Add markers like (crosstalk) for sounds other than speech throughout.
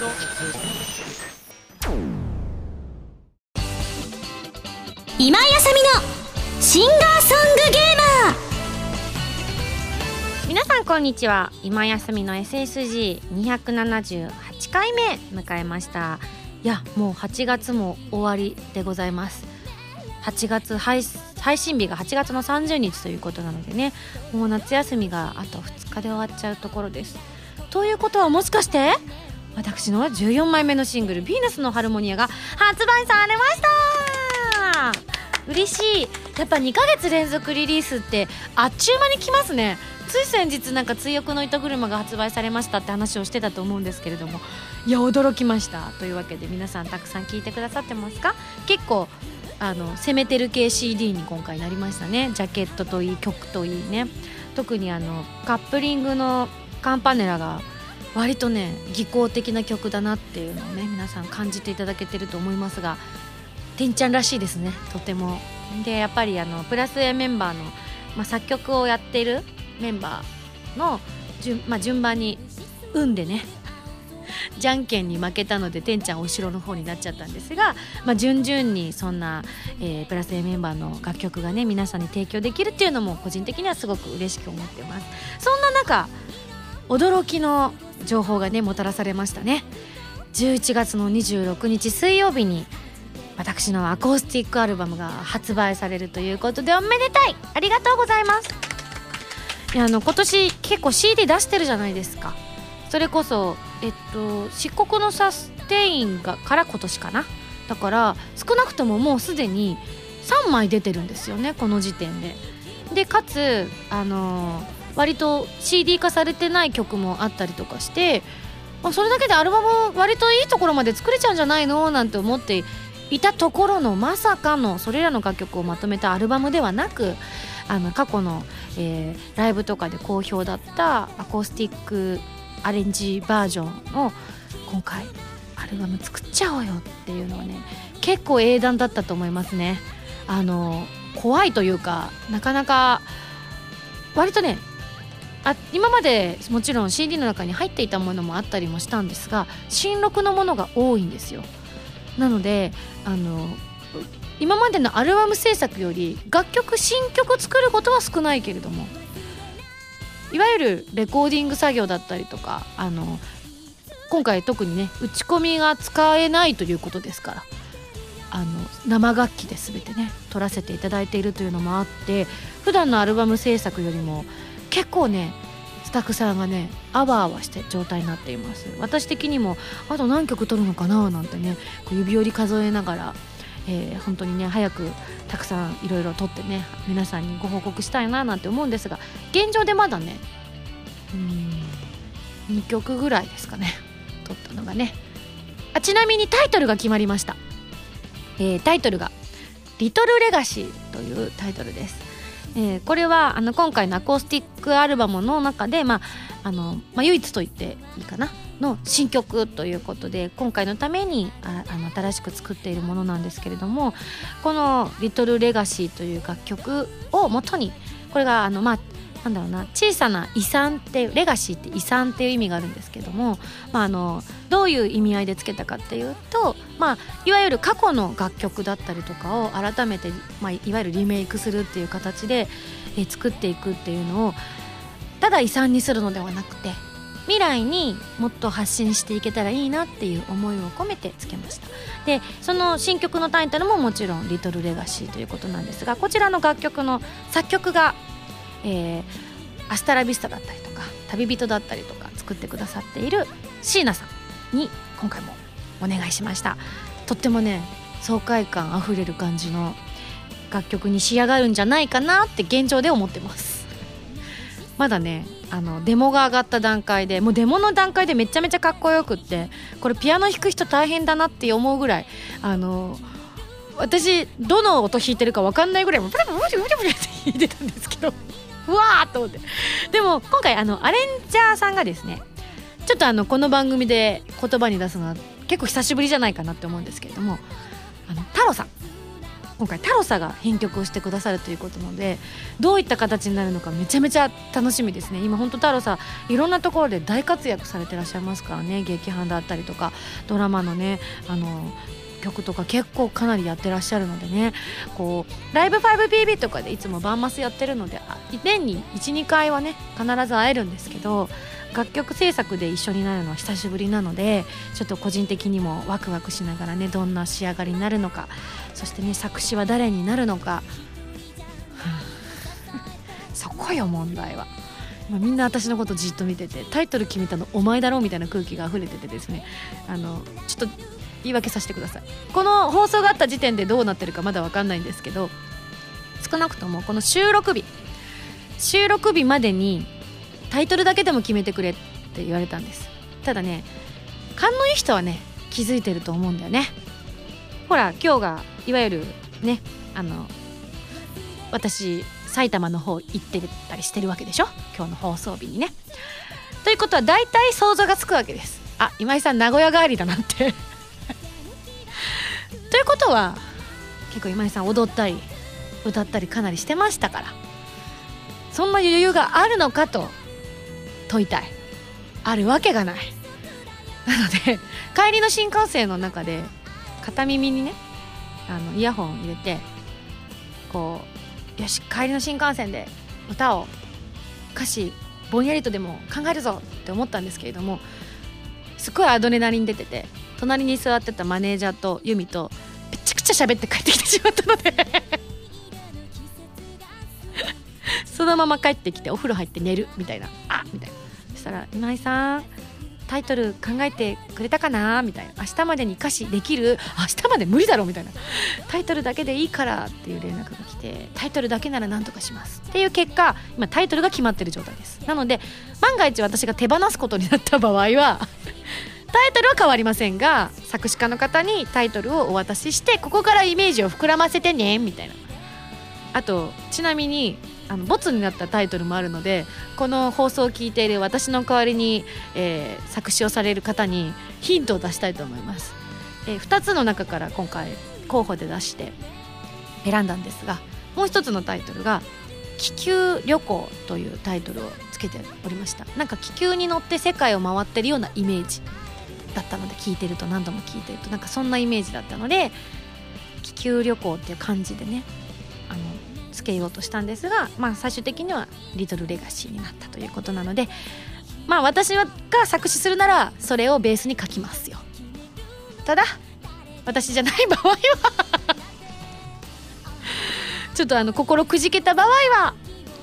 今井あさみのシンガーソングゲーマー。皆さんこんにちは。今休みの SSG278 回目迎えました。いやもう8月も終わりでございます。8月配配信日が8月の30日ということなのでね。もう夏休みがあと2日で終わっちゃうところです。ということはもしかして私の14枚目のシングル「ヴィーナスのハルモニア」が発売されました。嬉しい。やっぱ2ヶ月連続リリースってあっちゅう間に来ますね。つい先日なんか追憶の糸車が発売されましたって話をしてたと思うんですけれどもいや驚きました。というわけで皆さんたくさん聞いてくださってますか？結構あの攻めてる系 CD に今回なりましたね。ジャケットといい曲といいね。特にあのカップリングのカンパネラが割とね技巧的な曲だなっていうのをね皆さん感じていただけてると思いますがてんちゃんらしいですねとても。でやっぱりあのプラス A メンバーの、まあ、作曲をやってるメンバーの順,、まあ、順番に運でね (laughs) じゃんけんに負けたのでてんちゃん後ろの方になっちゃったんですが、まあ、順々にそんな、えー、プラス A メンバーの楽曲がね皆さんに提供できるっていうのも個人的にはすごく嬉しく思ってます。そんな中驚きの情報がねもたらされましたね。11月の26日水曜日に私のアコースティックアルバムが発売されるということでおめでたい。ありがとうございます。いやあの今年結構 CD 出してるじゃないですか。それこそえっと漆黒のサステインがから今年かな。だから少なくとももうすでに3枚出てるんですよねこの時点で。でかつあの割と CD 化されてない曲もあったりとかしてまあ、それだけでアルバム割といいところまで作れちゃうんじゃないのなんて思っていたところのまさかのそれらの楽曲をまとめたアルバムではなくあの過去の、えー、ライブとかで好評だったアコースティックアレンジバージョンを今回アルバム作っちゃおうよっていうのはね結構英断だったと思いますね。あの怖いというかなかなか割とねあ今までもちろん CD の中に入っていたものもあったりもしたんですが新録のものが多いんですよ。なのであの今までのアルバム制作より楽曲新曲作ることは少ないけれどもいわゆるレコーディング作業だったりとかあの今回特にね打ち込みが使えないということですからあの生楽器で全てね撮らせていただいているというのもあって普段のアルバム制作よりも結構ねスタッフさんがねあわあわして状態になっています。私的にもあと何曲取るのかななんてねこう指折り数えながら、えー、本当にね早くたくさんいろいろ撮ってね皆さんにご報告したいななんて思うんですが現状でまだねうん2曲ぐらいですかね撮ったのがね。あちなみにタイトルが決まりました、えー、タイトルが「リトルレガシー」というタイトルです。えー、これはあの今回のアコースティックアルバムの中で、まああのまあ、唯一と言っていいかなの新曲ということで今回のためにああの新しく作っているものなんですけれどもこの「リトルレガシーという楽曲をもとにこれがあの、まあ、なんだろうな小さな遺産ってレガシーって遺産っていう意味があるんですけども、まあ、あのどういう意味合いでつけたかっていうと、まあ、いわゆる過去の楽曲だったりとかを改めて、まあ、いわゆるリメイクするっていう形で、え作っていくっていうのをただ遺産にするのではなくて未来にもっと発信していけたらいいなっていう思いを込めてつけました。でその新曲のタイトルももちろん「リトルレガシーということなんですがこちらの楽曲の作曲がえー、アスタラビスタだったりとか旅人だったりとか作ってくださっている椎名さんに今回もお願いしました。とってもね爽快感あふれる感じの楽曲に仕上がるんじゃないかなって現状で思ってます。まだねあのデモが上がった段階でもうデモの段階でめちゃめちゃかっこよくってこれピアノ弾く人大変だなって思うぐらいあの私どの音弾いてるか分かんないぐらいブラブラブラブラブラって弾いてたんですけど。うわーっと思って。でも今回あのアレンジャーさんがですねちょっとあのこの番組で言葉に出すのは結構久しぶりじゃないかなって思うんですけれどもあの太郎さん。今回タロサが編曲をしてくださるということなのでどういった形になるのかめちゃめちゃ楽しみですね。今本当タロサいろんなところで大活躍されてらっしゃいますからね。劇伴だったりとかドラマのねあの曲とか結構かなりやってらっしゃるのでね。こうライブ 5PB とかでいつもバンマスやってるので年に12回はね必ず会えるんですけど楽曲制作で一緒になるのは久しぶりなのでちょっと個人的にもワクワクしながらねどんな仕上がりになるのかそしてね作詞は誰になるのか。(laughs) そこよ問題は。まみんな私のことじっと見ててタイトル決めたのお前だろうみたいな空気が溢れててですね。あのちょっと言い訳させてください。この放送があった時点でどうなってるかまだ分かんないんですけど少なくともこの収録日収録日までにタイトルだけでも決めてくれって言われたんです。ただね勘のいい人はね気づいてると思うんだよね。ほら今日がいわゆるねあの私埼玉の方行ってたりしてるわけでしょ？今日の放送日にね。ということは大体想像がつくわけです。あ今井さん名古屋帰りだなって。ということは結構今井さん踊ったり歌ったりかなりしてましたから。そんな余裕があるのかと問いたい。あるわけがない。なので帰りの新幹線の中で片耳にねあのイヤホン入れてこうよし帰りの新幹線で歌を歌詞ぼんやりとでも考えるぞって思ったんですけれどもすごいアドレナリン出てて隣に座ってたマネージャーとユミとめちゃくちゃ喋って帰ってきてしまったので。(laughs) そのまま帰ってきてお風呂入って寝るみたいな。あみたいな。そしたら「今井さんタイトル考えてくれたかな?」みたいな「明日までに歌詞できる？明日まで無理だろ」みたいな「タイトルだけでいいから」っていう連絡が来て「タイトルだけなら何とかします」っていう結果今タイトルが決まってる状態です。なので万が一私が手放すことになった場合はタイトルは変わりませんが作詞家の方にタイトルをお渡ししてここからイメージを膨らませてねみたいな。あとちなみにあのボツになったタイトルもあるのでこの放送を聞いている私の代わりに、えー、作詞をされる方にヒントを出したいと思います、えー、2つの中から今回候補で出して選んだんですがもう一つのタイトルが「気球旅行」というタイトルをつけておりました。なんか気球に乗って世界を回ってるようなイメージ。だったので聞いてると何度も聞いてるとなんかそんなイメージだったので気球旅行っていう感じでねあのつけようとしたんですが、まあ、最終的にはリトルレガシーになったということなのでまあ私が作詞するならそれをベースに書きますよ。ただ私じゃない場合は (laughs) ちょっとあの心くじけた場合は、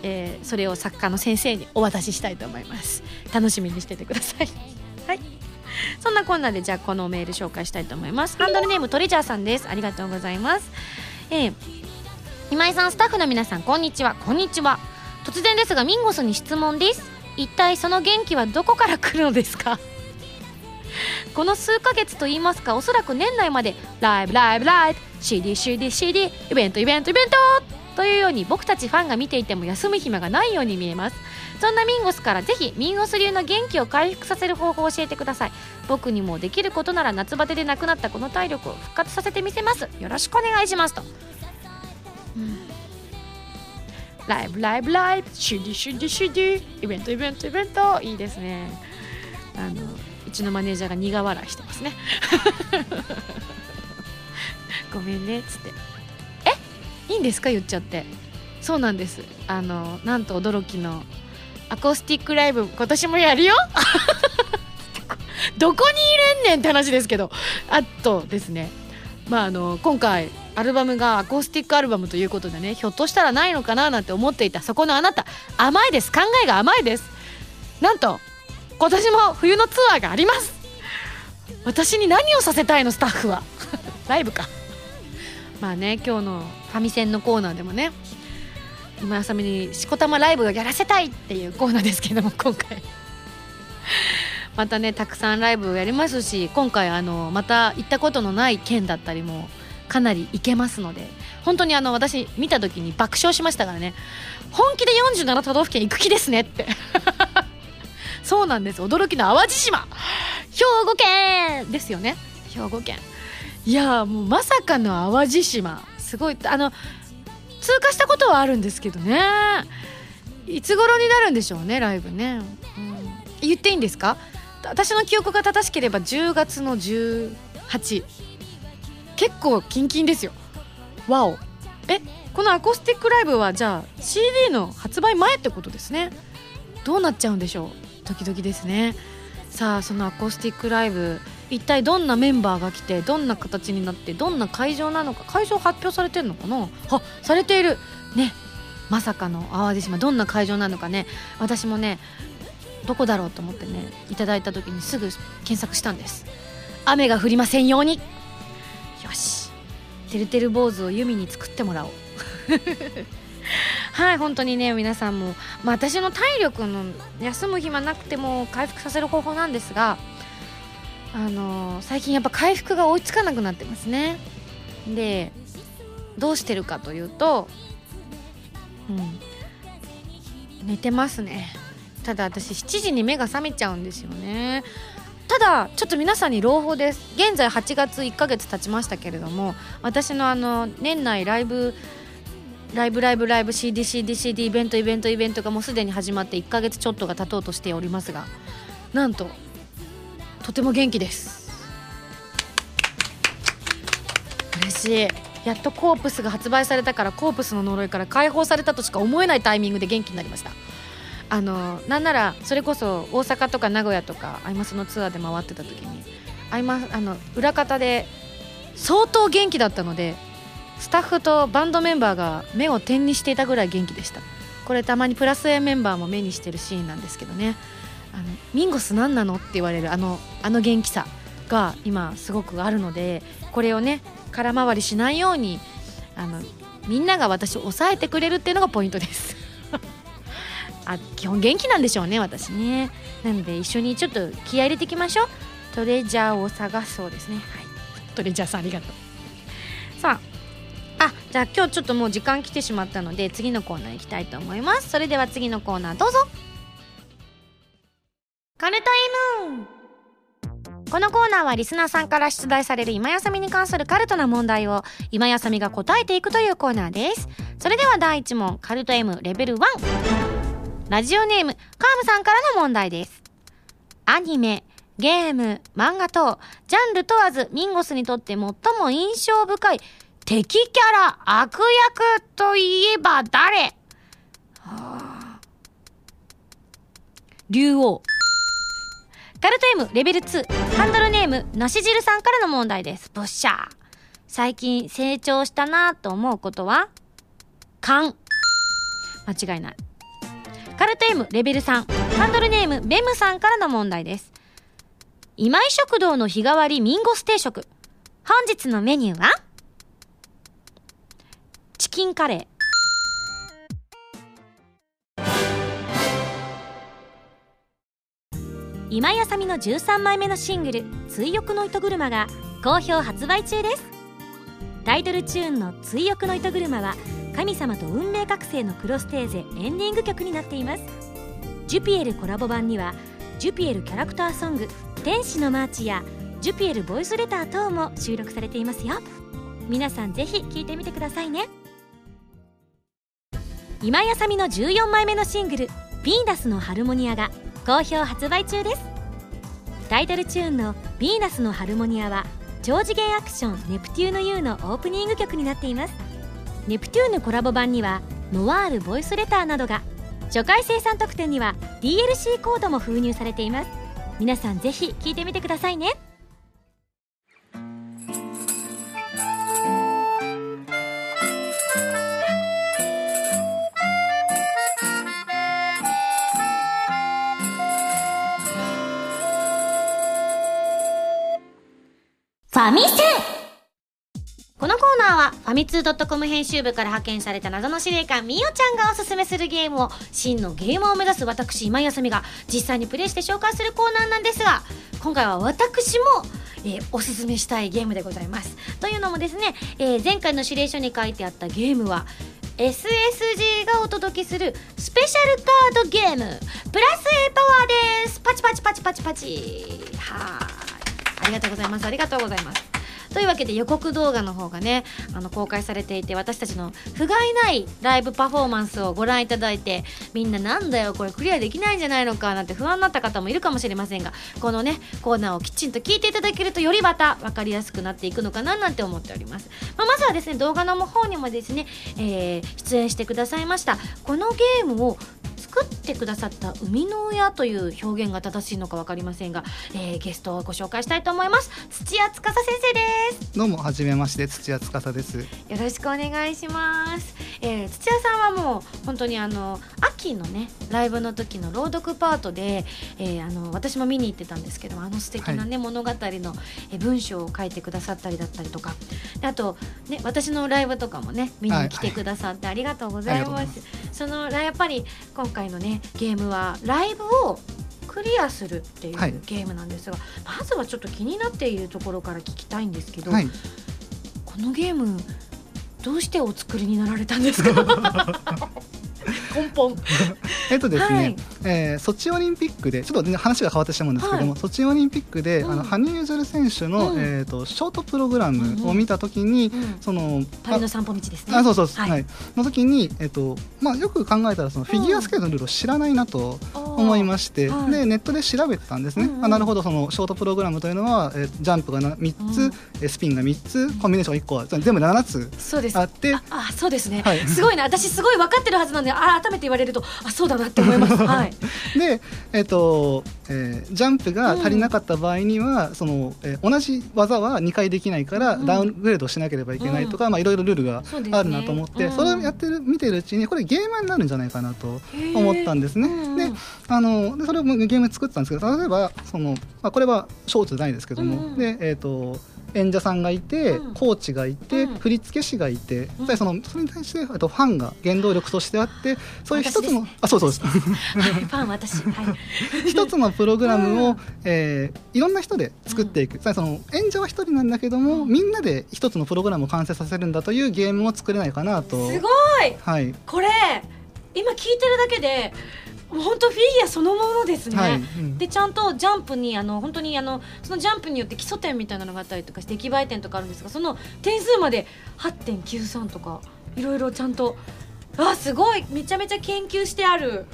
えー、それを作家の先生にお渡ししたいと思います。楽しみにしててください。はい。(laughs) そんなこんなでじゃあこのメール紹介したいと思います。ハンドルネームトレジャーさんです。ありがとうございます。えー、今井さんスタッフの皆さんこんにちは。こんにちは。突然ですがミンゴスに質問です。一体その元気はどこから来るのですか？(laughs) この数ヶ月と言いますかおそらく年内までライブライブライブ。CDCDCD イベントイベントイベント。というように僕たちファンが見ていても休む暇がないように見えます。そんなミンゴスからぜひミンゴス流の元気を回復させる方法を教えてください。僕にもできることなら夏バテでなくなったこの体力を復活させてみせます。よろしくお願いしますと、うん、ライブライブライブ。CDCDCD イベントイベントイベント。いいですね。あのうちのマネージャーが苦笑いしてますね。ごめんね。っつって。いいんですか？言っちゃって。そうなんです。あのなんと驚きのアコースティックライブ今年もやるよ？どこにいれんねんって話ですけど。あとですね。まああの今回アルバムがアコースティックアルバムということでねひょっとしたらないのかななんて思っていた。そこのあなた甘いです。考えが甘いです。なんと今年も冬のツアーがあります。私に何をさせたいのスタッフは。(laughs) ライブか。まあね今日のファミセンのコーナーでもね今あさみにしこたまライブをやらせたいっていうコーナーですけども (laughs) 今回。またねたくさんライブをやりますし今回あのまた行ったことのない県だったりもかなり行けますので本当にあの私見た時に爆笑しましたからね。本気で47都道府県行く気ですねって。(laughs) そうなんです。驚きの淡路島。兵庫県ですよね。兵庫県。いやもうまさかの淡路島。すごい。あの通過したことはあるんですけどね。いつ頃になるんでしょうねライブね、うん、言っていいんですか？私の記憶が正しければ10月の18結構キンキンですよ。わお。えこのアコースティックライブはじゃあ CD の発売前ってことですね。どうなっちゃうんでしょう？時々ですね。さあそのアコースティックライブ一体どんなメンバーが来てどんな形になってどんな会場なのか会場発表されてるのかな？あされている。ねまさかの淡路島どんな会場なのかね。私もねどこだろうと思ってねいただいた時にすぐ検索したんです。雨が降りませんように。よし。てるてる坊主を弓に作ってもらおう。(laughs) はい本当にね皆さんも、まあ、私の体力の休む暇なくても回復させる方法なんですがあの、最近やっぱ回復が追いつかなくなってますね。でどうしてるかというとうん。寝てますね。ただ私7時に目が覚めちゃうんですよね。ただちょっと皆さんに朗報です。現在8月1ヶ月経ちましたけれども私のあの年内ライブライブライブライブ CDCDCD イベントイベントイベントがもうすでに始まって1ヶ月ちょっとが経とうとしておりますがなんととても元気です。嬉しい。やっとコープスが発売されたからコープスの呪いから解放されたとしか思えないタイミングで元気になりました。あのなんならそれこそ大阪とか名古屋とかアイマスのツアーで回ってた時にアイマあの裏方で相当元気だったのでスタッフとバンドメンバーが目を点にしていたぐらい元気でした。これたまにプラス A メンバーも目にしてるシーンなんですけどね。あのミンゴス何なのって言われるあのあの元気さが今すごくあるのでこれをね空回りしないようにあのみんなが私を抑えてくれるっていうのがポイントです。(laughs) あ基本元気なんでしょうね私ね。なので一緒にちょっと気合入れていきましょう。トレジャーを探そうですね。はい。トレジャーさんありがとう。さああじゃあ今日ちょっともう時間来てしまったので次のコーナー行きたいと思います。それでは次のコーナーどうぞカルト M このコーナーはリスナーさんから出題される今やさみに関するカルトな問題を今やさみが答えていくというコーナーです。それでは第1問カルト M レベル1ラジオネームカームさんからの問題です。アニメゲーム漫画等ジャンル問わずミンゴスにとって最も印象深い敵キャラ、悪役といえば誰、はあ、竜王。カルト M レベル2、ハンドルネーム、なし汁さんからの問題です。ブッシャー。最近成長したなと思うことは？勘。間違いない。カルト M レベル3、ハンドルネーム、ベムさんからの問題です。今井食堂の日替わりミンゴス定食。本日のメニューは？チキンカレー今やさみの13枚目のシングル「追憶の糸車」が好評発売中です。タイトルチューンの「追憶の糸車」は神様と運命覚醒のクロステーゼエンディング曲になっています。ジュピエルコラボ版にはジュピエルキャラクターソング「天使のマーチ」やジュピエルボイスレター等も収録されていますよ。皆さんぜひ聴いてみてくださいね。今井麻美の14枚目のシングル「ヴィーナスのハルモニア」が好評発売中です。タイトルチューンの「ヴィーナスのハルモニア」は超次元アクション「ネプテューヌ U」のオープニング曲になっています。ネプテューヌコラボ版にはノワールボイスレターなどが初回生産特典には DLC コードも封入されています。皆さんぜひ聴いてみてくださいね。ァミセこのコーナーはファミツー .com 編集部から派遣された謎の司令官みおちゃんがおすすめするゲームを真のゲームを目指す私今井あさみが実際にプレイして紹介するコーナーなんですが今回は私もえー、おすすめしたいゲームでございます。というのもですね、えー、前回の指令書に書いてあったゲームは SSG がお届けするスペシャルカードゲーム。プラス A パワーです。パチパチパチパチパチ。はいありがとうございます。ありがとうございます。というわけで予告動画の方がねあの公開されていて私たちの不甲斐ないライブパフォーマンスをご覧いただいてみんななんだよこれクリアできないんじゃないのかなんて不安になった方もいるかもしれませんがこのねコーナーをきちんと聞いていただけるとよりまた分かりやすくなっていくのかななんて思っております、まあ、まずはですね動画の方にもですね、えー出演してくださいましたこのゲームを作ってくださった生みの親という表現が正しいのか分かりませんが、えーゲストをご紹介したいと思います。土屋司先生です。どうもはじめまして土屋司です。よろしくお願いします、えー土屋さんはもう本当にあの秋のねライブの時の朗読パートで、えーあの私も見に行ってたんですけどあの素敵なね、物語の、えー文章を書いてくださったりだったりとか。であとね私のライブとかもね見に来てくださってありがとうございありがとうござい。ます。そのやっぱり今回のね。ゲームは。ライブをクリアするっていうはい。ゲームなんですが、まずはちょっと気になっているところから聞きたいんですけど、はい。このゲームどうしてお作りになられたんですか？(laughs) 根本。(laughs) えっとですね、はい。えーソチオリンピックでちょっと話が変わってしまうんですけども、はい。ソチオリンピックで、うん。あの羽生結弦選手の、うん。えっ、とショートプログラムを見たときに、うんそのパリの散歩道ですね。あそうそう。はい。はい。の時に、えっとまあ、よく考えたらそのフィギュアスケートのルールを知らないなと思いまして、はい。でネットで調べてたんですね、うんうん。あなるほど。そのショートプログラムというのは、えージャンプがな3つ、うん。えースピンが3つコンビネーションが1個全部で7つそうです。あってああそうですね、はい。すごいな。私すごい分かってるはずなんであ改めて言われるとあそうだなって思います。(laughs) はい。で、えっとえージャンプが足りなかった場合には、そのえー同じ技は2回できないから、うん。ダウングレードしなければいけないとか、まあ、いろいろルールがあるなと思ってそ,、うん。れをやってる見てるうちにこれゲームになるんじゃないかなと思ったんですね。うんうん。であのでそれをゲーム作ってたんですけど例えばその、まあ、これはショーツじゃないですけども、うんうん。でえっ、と演者さんがいて、うん。コーチがいて、うん。振付師がいて、うん。でそのそれに対してあとファンが原動力としてあってそういう一つ私のあそうそうです。(laughs) はいファン私。はい。(laughs) 一つのプログラムを、うん。えーいろんな人で作っていく、その演者は一人なんだけども、うん。みんなで一つのプログラムを完成させるんだというゲームを作れないかなと。すごい。はい。これ今聞いてるだけでもう本当フィギュアそのものですね、はい。うん。でちゃんとジャンプにあの本当にあのそのジャンプによって基礎点みたいなのがあったりとかして出来栄え点とかあるんですがその点数まで8.93とかいろいろちゃんとあすごいめちゃめちゃ研究してある、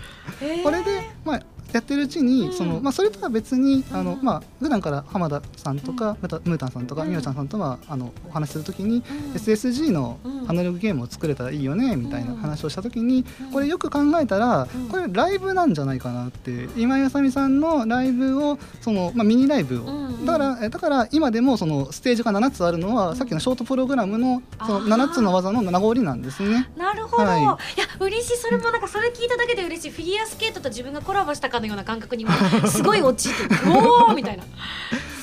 へー。これで、まあ、やってるうちに、うん。そのまあ、それとは別に、あのうんまあ普段から浜田さんとか、ムタムータンさんとか、うん。みおちゃんさんとはあのお話しするときに、うん。SSG のうん。アナログゲームを作れたらいいよねみたいな話をしたときに、うん。これよく考えたら、うん。これライブなんじゃないかなって今井あさみさんのライブをその、まあ、ミニライブを、うんうん。だからえだから今でもそのステージが7つあるのは、うん。さっきのショートプログラムのそのあー7つの技の名残なんですね。なるほど、はい。い、や嬉しい。それもなんかそれ聞いただけで嬉しい。フィギュアスケートと自分がコラボしたかのような感覚に今すごい落ちておおみたいな。(laughs)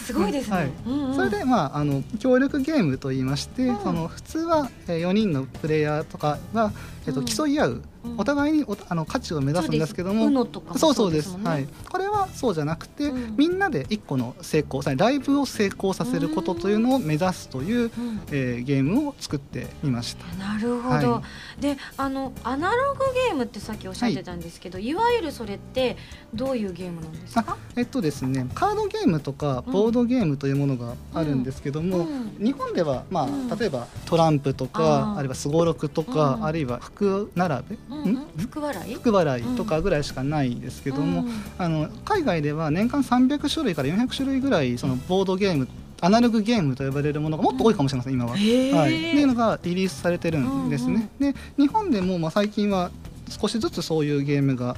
すごいですね、はい。うんうん。それで、まあ、あの協力ゲームといいまして、うん。その普通は、えー、4人のプレイヤーとかが、えっとうん。競い合う、うんお互いにおあの価値を目指すんです。けども。そうそうです。はい、これはそうじゃなくて、うん。みんなで1個の成功さライブを成功させることというのを目指すという、うん。えーゲームを作ってみました。なるほど、はであのアナログゲームってさっきおっしゃってたんですけど、い、わゆるそれってどういうゲームなんですか？あえっとですね、カードゲームとかうん。ボードゲームというものがあるんですけども、うん。日本では、まあうん。例えばトランプとかあるいはすごろくとか、うん。あるいは福並べ、うんん。福笑い？福払いとかぐらいしかないですけども、うん。あの海外では年間300種類から400種類ぐらいそのボードゲームアナログゲームと呼ばれるものがもっと多いかもしれません今は。はい、っていうのがリリースされてるんですね。で日本でもまあ最近は少しずつそういうゲームが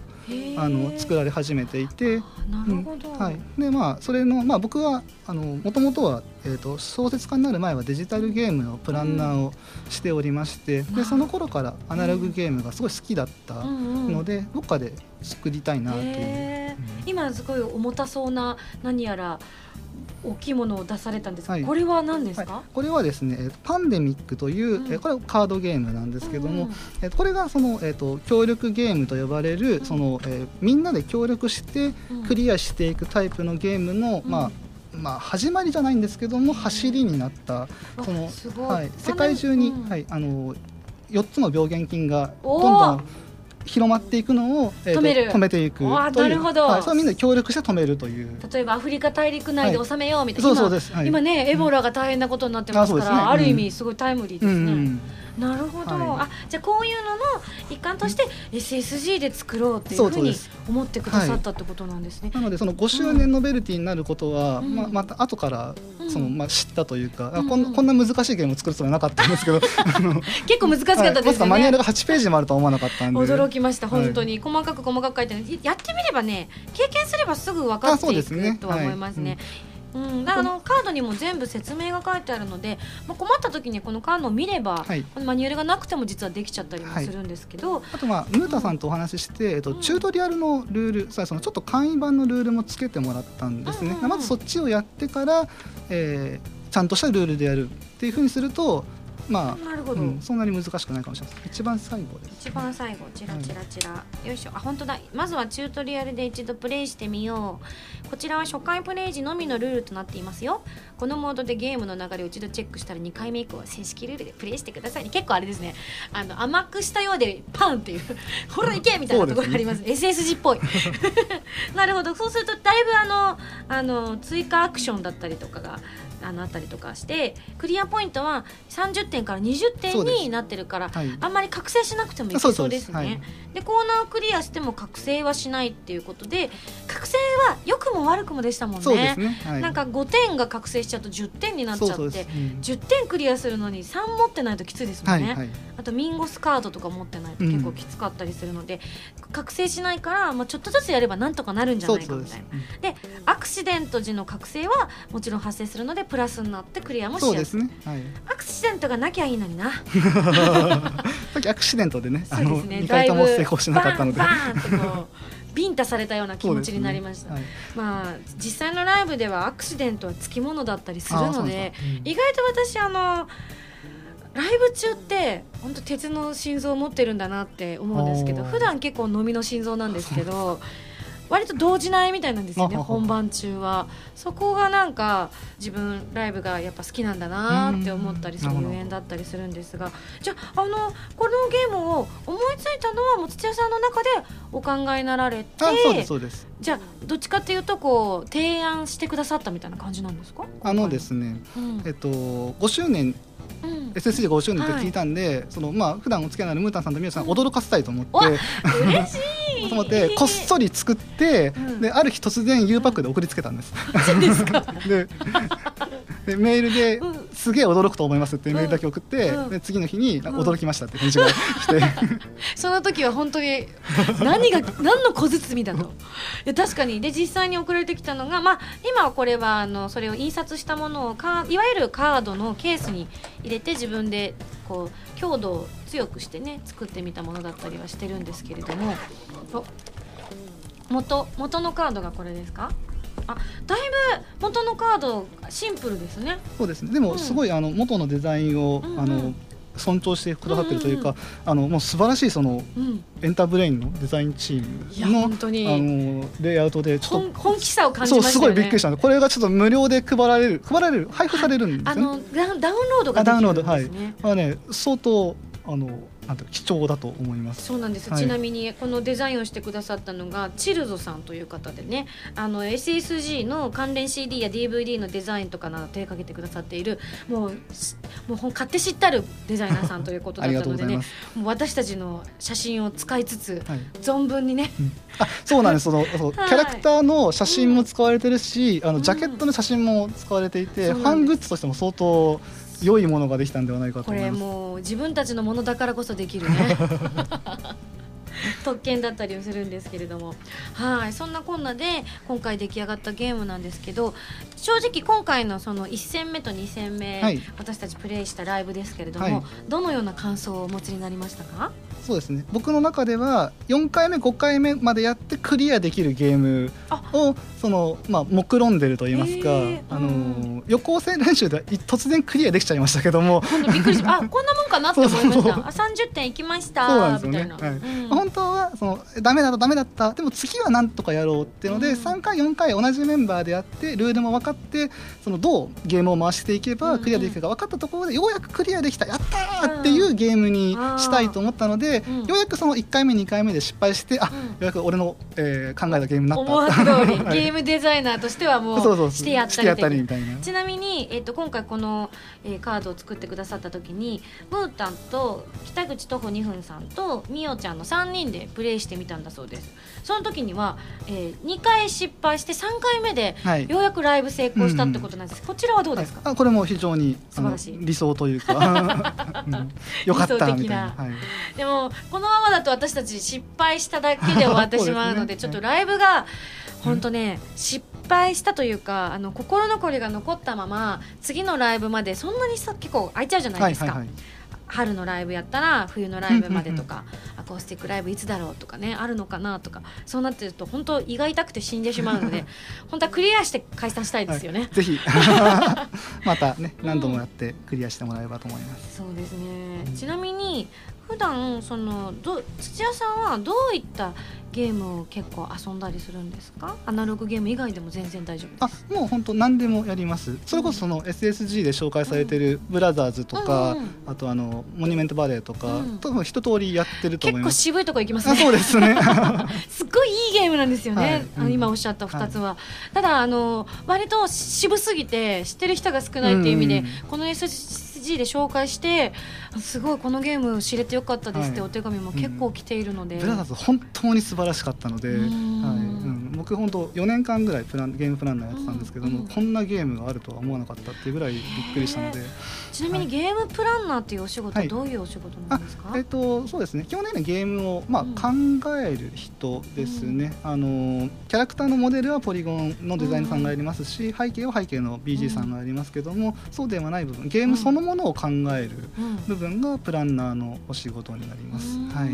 あの作られ始めていて。なるほど、うん。はい、でまあそれの、まあ、僕はあのもともとは、えー、と小説家になる前はデジタルゲームのプランナーをしておりまして、うん。でその頃からアナログゲームがすごい好きだったうんうんので、どっかで作りたいなという。今すごい重たそうな何やら大きいものを出されたんですが、はい。これは何ですはい。か、、これはですねえーパンデミックという、うん。えーこれはカードゲームなんですけども、うんえーこれがその、えー、と協力ゲームと呼ばれる、ん。そのえーみんなで協力してうん。クリアしていくタイプのゲームの、うん。まあまあ、始まりじゃないんですけども走りになったあそのはい、世界中に、うん。はい、あの4つの病原菌がどんどん広まっていくのを、えーと止める。止めていくなるほど。はい、それをみんなで協力して止めるという。例えばアフリカ大陸内で収めようみたいな、はい。そう今そうです。はい。今ねエボラが大変なことになってますから、ね。ある意うん味すごいタイムリーでうすね、んなるほど、はい。あじゃあこういうのの一環として SSG で作ろうっていうふうに思ってくださったってことなんですね。なのでその5周年ノベルティになることは、うん。まあ、また後からその、うんまあ、知ったというか、あうん。こんこんな難しいゲームを作るつもりはなかったんですけど。結構難しかったはいですよね。まさかマニュアル。が8ページもあるとは思わなかったんで。驚きましたはい。本当に、細かく細かく書いてやってみればね経験すればすぐ分かっていですねくとは思いますね。うん、だからあのカードにも全部説明が書いてあるので、まあ、困った時にこのカードを見れば、はい。このマニュアルがなくても実はできちゃったりもするんですけど、あとまあムータさんとお話しして、えっと、チュートリアルのルール、さそのちょっと簡易版のルールもつけてもらったんですね、うんうんうん。まずそっちをやってから、えーちゃんとしたルールでやるっていうふうにするとまあ、なるほど、うん、そんなに難しくないかもしれないです一番最後です。一番最後チラチラチラ、よいしょ。あ本当だ。まずはチュートリアルで一度プレイしてみよう。こちらは初回プレイ時のみのルールとなっていますよ。このモードでゲームの流れを一度チェックしたら2回目以降は正式ルールでプレイしてください。ね結構あれですね。あの甘くしたようでパンっていう。(laughs) ほらいけみたいなところがあります (laughs) SSG っぽい。(laughs) なるほど。そうするとだいぶあのあの追加アクションだったりとかがあのあったりとかしてクリアポイントは30点から20点になってるからはい。あんまり覚醒しなくてもいけそうですね。です。でコーナーをクリアしても覚醒はしないっていうことで覚醒は良くも悪くもでしたもんね。そうですね、はい、なんか5点が覚醒しちゃうと10点になっちゃってそうそうん10点クリアするのに3持ってないときついですもんね。はいはいあとミンゴスカードとか持ってないと結構きつかったりするので、覚醒しないから、まあ、ちょっとずつやればなんとかなるんじゃないかみたいそうですな。でアクシデント時の覚醒はもちろん発生するのでプラスになってクリアもしやすいですねはいアクシデントがなきゃいいのにな。(laughs) さっきアクシデントでねあのそうですね。2回とも成功しなかったのでバーンバーンってこうビンタされたような気持ちになりました。そうですね。まあ実際のライブではアクシデントはつきものだったりするのでうん。意外と私あのライブ中って本当鉄の心臓を持ってるんだなって思うんですけど普段結構飲みの心臓なんですけど割と動じないみたいなんですよね本番中は。そこがなんか自分ライブがやっぱ好きなんだなって思ったりするうんなるほどゆえんだったりするんですが。じゃああのこのゲームを思いついたのはもう土屋さんの中でお考えになられてあそうですそうです。じゃあどっちかっていうとこう提案してくださったみたいな感じなんですか？あのですねうん。えっと5周年うん。SSG が5周年って聞いたんで、そのまあ普段お付き合いのあるムータンさんとミュウさん。を驚かせたいと思って、うわ嬉しいと思ってこっそり作って、うん。である日突然 U パックで送りつけたんです。(laughs) ですか。(laughs) ででメールでうん「すげえ驚くと思います」ってメールだけ送って、うん。で次の日に「ん。驚きました」って返事が来て。(laughs) その時は本当に何が何の小包みだと。いや確かに。で実際に送られてきたのが、まあ、今はこれはあのそれを印刷したものをかいわゆるカードのケースに入れて自分でこう強度を強くしてね作ってみたものだったりはしてるんですけれども。お元元のカードがこれですか？あだいぶ元のカードシンプルですね。そうですね。でもすごいあの元のデザインを、うんうん。あの尊重してくださってるというか、うんあのもう素晴らしいそのうん。エンターブレインのデザインチームの本当に。あのレイアウトでちょっ本本気さをと感じそうすごいましたよねびっくりした。んでこれがちょっと無料で配られる配られる配布されるんですあよね。のダウンダウンロードがあできるんダウンロードはい。ですね。まあね相当あのなんて貴重だと思います。そうなんです、はいちなみにこのデザインをしてくださったのがチルゾさんという方でねあの SSG の関連 CD や DVD のデザインとかなど手掛けてくださっているもうしもう買って知ったるデザイナーさんということだったのでね。(laughs) もう私たちの写真を使いつつはい。存分にねあ、そうなんです。その (laughs) そうキはいャラクターの写真も使われてるし、あうんのジャケットの写真も使われていて、そうなんファングッズとしても相当良いものができたんではないかとこれ思います。もう自分たちのものだからこそできるね。(laughs) 特権だったりをするんですけれども。はい。そんなこんなで今回出来上がったゲームなんですけど正直今回のその1戦目と2戦目、はい。私たちプレイしたライブですけれども、はい。どのような感想をお持ちになりましたか？そうですね。僕の中では4回目5回目までやってクリアできるゲームをそのまあ目論んでると言いますか、へー。あのうん。予行性練習ではい突然クリアできちゃいましたけども、びっくりしあこんなもんかなって思いました。そうそうあ30点いきましたそうなんですよみたいな、ねはい。うん。本当はそのダメだったダメだった。でも次はなんとかやろうっていうので、うん。3回4回同じメンバーでやってルールも分かってそのどうゲームを回していけうんうんばクリアできるか分かったところでようやくクリアできたやったーっていうゲームにしたいと思ったので、て、うん。ようやくその1回目2回目で失敗してあ、うん。ようやく俺の、えー考えたゲームになった。思惑通り (laughs) はい。ゲームデザイナーとしてはもそうしてやったりりみたいな。ちなみに、えっと今回この、えーカードを作ってくださった時にムータンと北口徒歩2分さんとみおちゃんの3人でプレイしてみたんだそうですその時には、え2回失敗して3回目ではい。ようやくライブ成功したってことなんです、こちらはどうですか、はい。あこれも非常に素晴らしい。理想というか、(laughs) うん。よかったみたいな、はい、でもこのままだと私たち失敗しただけで終わってしまうので (laughs) ね。ちょっとライブが本当ね失敗したというかあの心残りが残ったまま次のライブまでそんなにさ結構空いちゃうじゃないですか、はいはいはい春のライブやったら冬のライブまでとかアコースティックライブいつだろうとかねあるのかなとかそうなってると本当胃が痛くて死んでしまうので (laughs) 本当はクリアして解散したいですよね。ぜひ。(laughs) またね何度もやってクリアしてもらえればと思います。そうですね。ちなみに普段そのど土屋さんはどういったゲームを結構遊んだりするんですか？アナログゲーム以外でも全然大丈夫あです。もう本当何でもやります。それこそその SSG で紹介されてるブラザーズとか、うんうん。あとあのモニュメントバレーとか、うん。多分一通りやってると思結構います。渋いとこ行きますあねそうですね。(laughs) すっごいいいゲームなんですよね、はい。あのうん。今おっしゃった2つは、ただあの割と渋すぎて知ってる人が少ないっていう意味で、うんこの SSG で紹介してすごいこのゲーム知れてよかったですってはい。お手紙も結構来ているので、ブラザーズ本当に素晴らしかったので、はい僕本当4年間ぐらいプランゲームプランナーやってたんですけども、うんこんなゲームがあるとは思わなかったっていうぐらいびっくりしたので、ちなみにゲームプランナーっていうお仕事ははい。どういうお仕事なんですか、えっとそうですね。基本的にはゲームを、まあうん考える人ですね、あのキャラクターのモデルはポリゴンのデザイナーさんがやりますし、背景は背景の BG さんがやりますけども、そうではない部分ゲームそのものを考えるうん。部分がプランナーのお仕事になります。うん。はい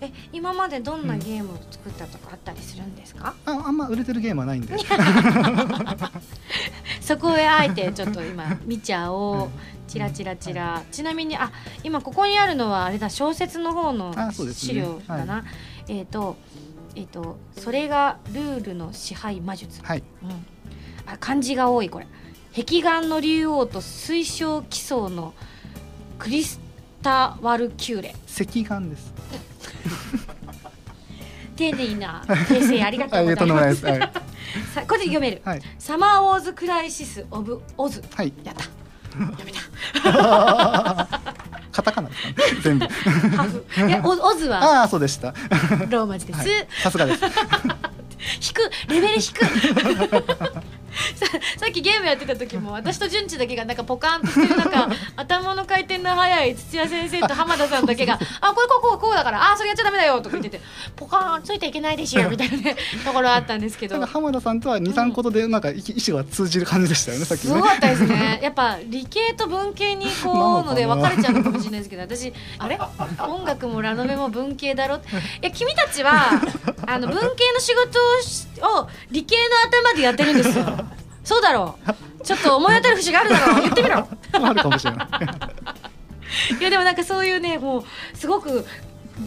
え今までどんなゲームを作ったとかあったりするんですか、ああんま売れてるゲームはないんで。(laughs) そこへあえてちょっと今見ちゃおう。チラチラチラ。ちなみにあ今ここにあるのはあれだ。小説の方の資料だな、えっ、とえっ、とそれがルールの支配魔術、はい。うん、あ漢字が多いこれ。壁眼の竜王と水晶奇想のクリスタワルキューレ。赤眼です (laughs) 丁寧な訂正ありがとうございます。す。はい、(laughs) さこれで読める。はい。サマーウォーズクライシスオブオズ。はい、やった。読めた。(laughs) カタカナですかね。全部。ハフ。いやオオズはああそうでした、ローマ字です、はい、さすがです。(laughs) 引く。レベル引くささっきゲームやってた時も私と純ちだけがなんかポカーンとしてる中 (laughs) 頭の回転の速い土屋先生と浜田さんだけが「あこれこうこうこうだからあそれやっちゃダメだよ」とか言ってて「ポカーンついていけないでしょ」みたいなねところあったんですけど。浜田さんとは23個でなんか意意思が通じる感じでしたよねさっきね。すごかったですね。(laughs) やっぱ理系と文系にこうので分かれちゃうのかもしれないですけど私あれ？音楽もラノベも文系だろ？いや君たちはあの文系の仕事を理系の頭でやってるんですよそうだろう。ちょっと思い当たる節があるだろう。(laughs) 言ってみろ。あるかもしれない。(laughs) いやでもなんかそういうねもうすごく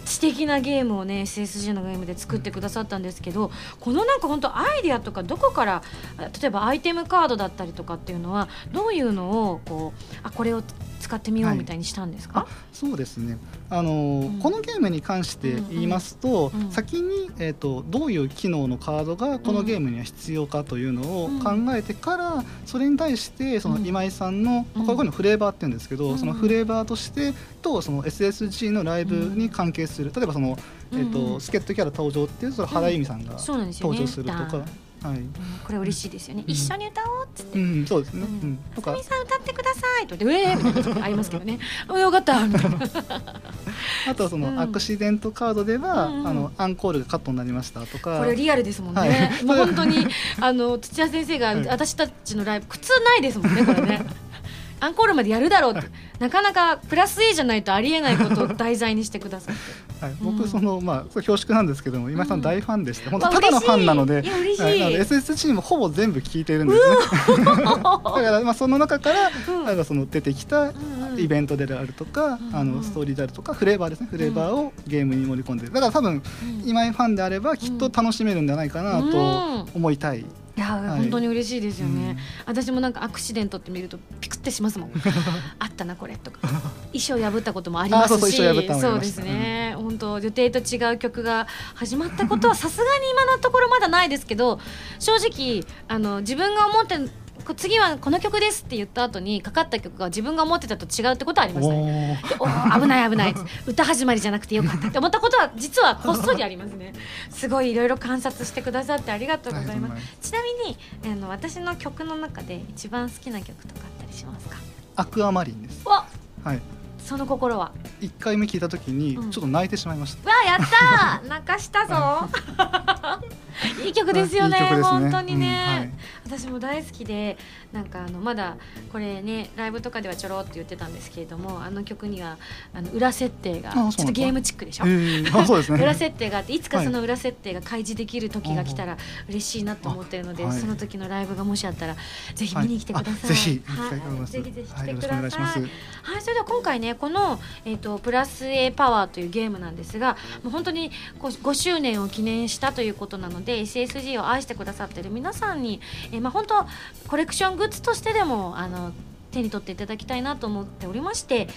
知的なゲームをね SSG のゲームで作ってくださったんですけどこのなんか本当アイディアとかどこからあ例えばアイテムカードだったりとかっていうのはどういうのをこうあこれを使ってみようはいみたいにしたんですか、そうですね。あのーうん。このゲームに関して言いますと、うんうん。先に、えー、とどういう機能のカードがこのゲームには必要かというのを考えてから、それに対してそのうん。今井さんの、うん。こういうのフレーバーって言うんですけど、うん。そのフレーバーとしてとその SSG のライブに関係する、例えばその、えーと助っ人キャラ登場っていうその原由美さんが登場するとか、はい。うんこれ嬉しいですよね、うん。一緒に歌おうっつって。うん、そうですね、ううん。んとさみさん歌ってくださいと言って「ええー!」みたいな時ありますけどね「(laughs) あよかった」みたいなあとはその、うん。アクシデントカードでは、あのアンコールがカットになりましたとか。これリアルですもんね、はい。もう本当にあの土屋先生がはい。私たちのライブ苦痛ないですもんねこれねアンコールまでやるだろうって。なかなかプラス A じゃないとありえないことを題材にしてくださって (laughs) はい、うん僕その、まあ恐縮なんですけども今井さうんん大ファンでして、本わ当ただのファンなのではいなので SSG もほぼ全部聞いてるんですね。(laughs) だからまあその中から、うん。なんかその出てきたんうん。イベントであるとか、うんあのストーリーであるとかフレーバーですね。フレーバーをゲームに盛り込んでる。だから多分うん。今井ファンであればきっと楽しめるんじゃないかなと思いたい、いや、はい。本当に嬉しいですよね、うん。私もなんかアクシデントって見るとピクってしますもん。(laughs) あったなこれとか。衣装破ったこともありますし。あそうですね、本本当予定と違う曲が始まったことはさすがに今のところまだないですけど正直あの自分が思って次はこの曲ですって言った後にかかった曲が自分が思ってたと違うってことはありましたね。危ない危ない。歌始まりじゃなくてよかったって思ったことは実はこっそりありますね。(laughs) すごいいろいろ観察してくださってありがとうございます。ちなみにあの私の曲の中で一番好きな曲とかあったりしますか？アクアマリンです。わはい。その心は？一回目聞いた時にちうん。ょっと泣いてしまいました。わあやったー泣かしたぞ。いい曲ですよねいい曲です本当にね、うんはい。私も大好きでなんかあのまだこれねライブとかではちょろっと言ってたんですけれどもあの曲にはあの裏設定がちょっとゲームチックでしょ？へー。ね。裏設定があっていつかその裏設定が開示できる時が来たら嬉しいなと思ってるので、あはい。その時のライブがもしあったらぜひ見に来てください、はい。たいと思います。ぜひぜひ来てください。はい、それでは今回ねこの、えー、とプラス A パワーというゲームなんですがもう本当に5周年を記念したということなので SSG を愛してくださってる皆さんに、えーまあ、本当コレクショングッズとしてでもあの手に取っていただきたいなと思っておりまして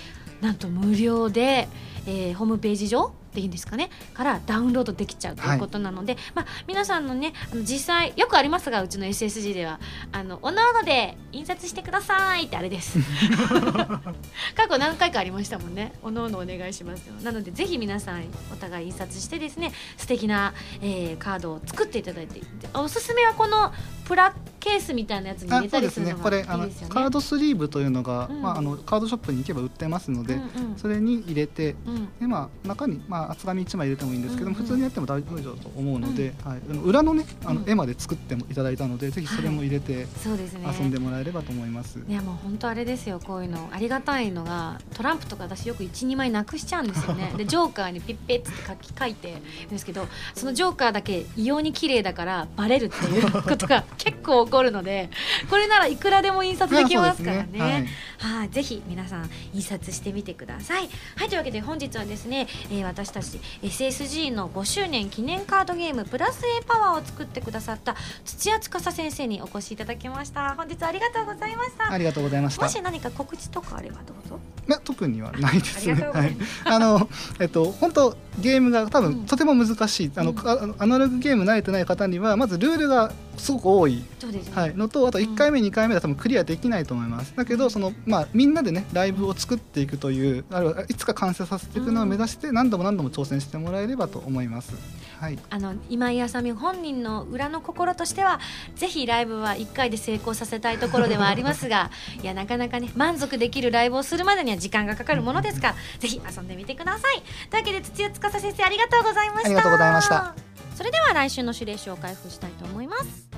なんと無料で、えーホームページ上でいいんですかねからダウンロードできちゃうということなので、まあ、皆さんのねあの実際よくありますがうちの SSG ではあのおのおので印刷してくださいってあれです。(laughs) 過去何回かありましたもんね。おのおのお願いしますよ。なのでぜひ皆さんお互い印刷してですね素敵な、えーカードを作っていただいておすすめはこのプラケースみたいなやつに入あれたそうですね。りするのがいこれあのいですよねカードスリーブというのが、うん。まああのカードショップに行けば売ってますので、うんうん。それに入れて。うん。でまあ、中に、まあ、厚紙1枚入れてもいいんですけども、うんうん。普通にやっても大丈夫だと思うので、はい、あの裏のねあのうん。絵まで作ってもいただいたので、ぜひそれも入れてそうですね。遊んでもらえればと思います。いやもう本当あれですよこういうの。ありがたいのがトランプとか私よく12枚なくしちゃうんですよね。(laughs) でジョーカーにピッペッつって書き書いてですけどそのジョーカーだけ異様に綺麗だからバレるっていうことが結構起こるのでこれならいくらでも印刷できますからね。はいはい、ぜひ皆さん印刷してみてください。はい、というわけで本日はですね、えー私たち SSG の5周年記念カードゲームプラス A パワーを作ってくださった土屋司先生にお越しいただきました。本日はありがとうございました。ありがとうございました。もし何か告知とかあればどうぞ。いや特にはないですね。はい。あのえっと本当ゲームが多分、うんとても難しいあの、うんかあのアナログゲーム慣れてない方にはまずルールがすごく多い、ね。はい、のとあと1回目、2回目では多分クリアできないと思います。だけどその、まあ、みんなでねライブを作っていくというあるいはいつか完成させていくのを目指して何度も何度も挑戦してもらえればと思います。はい。あの今井あさみ本人の裏の心としてはぜひライブは1回で成功させたいところではありますが (laughs) いやなかなかね満足できるライブをするまでには時間がかかるものですからぜひ遊んでみてください。というわけで土屋司先生ありがとうございました。ありがとうございましたそれでは来週の指令書を開封したいと思います。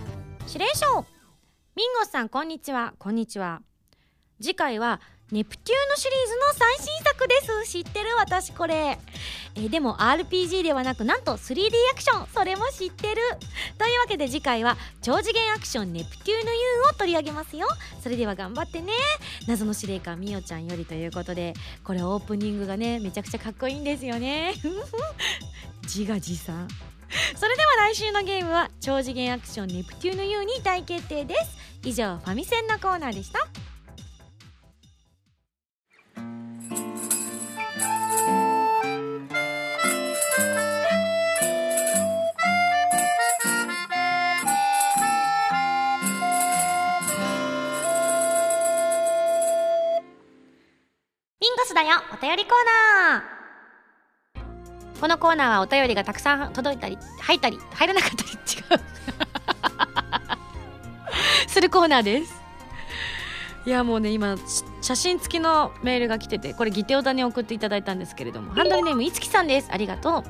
指令書。ミンゴスさんこんにちは。こんにちは。次回はネプテューヌシリーズの最新作です。知ってる？私これ。えでも RPG ではなくなんと 3D アクション。それも知ってる。というわけで次回は超次元アクションネプテューヌ U を取り上げますよ。それでは頑張ってね。謎の司令官みおちゃんよりということでこれオープニングがねめちゃくちゃかっこいいんですよね。自画自賛。(laughs) それでは来週のゲームは超次元アクションネプテューヌ U に大決定です。以上ファミセンのコーナーでした。ミンゴスだよ。お便りコーナー。このコーナーはお便りがたくさん届いたり入ったり入らなかったり違う。するコーナーです。(laughs) いやもうね今写真付きのメールが来ててこれギテオタに送っていただいたんですけれども。ハンドルネームいつきさんです。ありがとう。